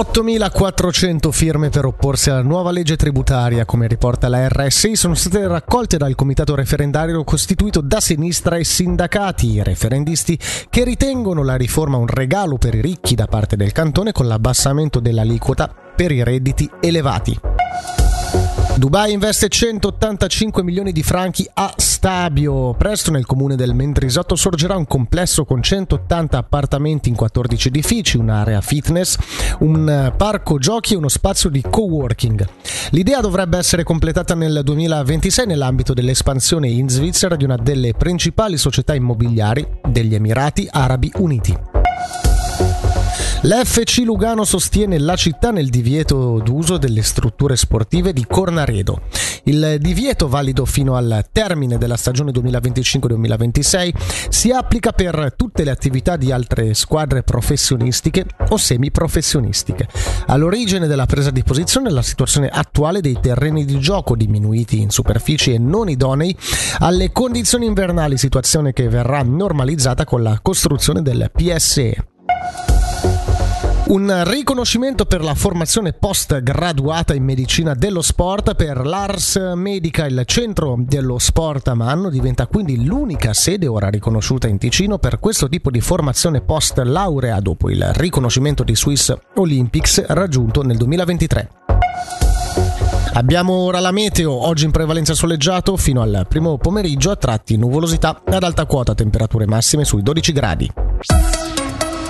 8.400 firme per opporsi alla nuova legge tributaria, come riporta la RSI, sono state raccolte dal comitato referendario costituito da sinistra e sindacati, i referendisti che ritengono la riforma un regalo per i ricchi da parte del cantone con l'abbassamento dell'aliquota per i redditi elevati. Dubai investe 185 milioni di franchi a Stabio. Presto nel comune del Mendrisotto sorgerà un complesso con 180 appartamenti in 14 edifici, un'area fitness, un parco giochi e uno spazio di coworking. L'idea dovrebbe essere completata nel 2026 nell'ambito dell'espansione in Svizzera di una delle principali società immobiliari degli Emirati Arabi Uniti. L'FC Lugano sostiene la città nel divieto d'uso delle strutture sportive di Cornaredo. Il divieto, valido fino al termine della stagione 2025-2026, si applica per tutte le attività di altre squadre professionistiche o semiprofessionistiche. All'origine della presa di posizione è la situazione attuale dei terreni di gioco diminuiti in superficie e non idonei alle condizioni invernali, situazione che verrà normalizzata con la costruzione del PSE. Un riconoscimento per la formazione post graduata in medicina dello sport per l'Ars Medica, il centro dello sport a Manno, diventa quindi l'unica sede ora riconosciuta in Ticino per questo tipo di formazione post laurea dopo il riconoscimento di Swiss Olympics raggiunto nel 2023. Abbiamo ora la meteo, oggi in prevalenza soleggiato fino al primo pomeriggio a tratti nuvolosità ad alta quota, temperature massime sui 12 gradi.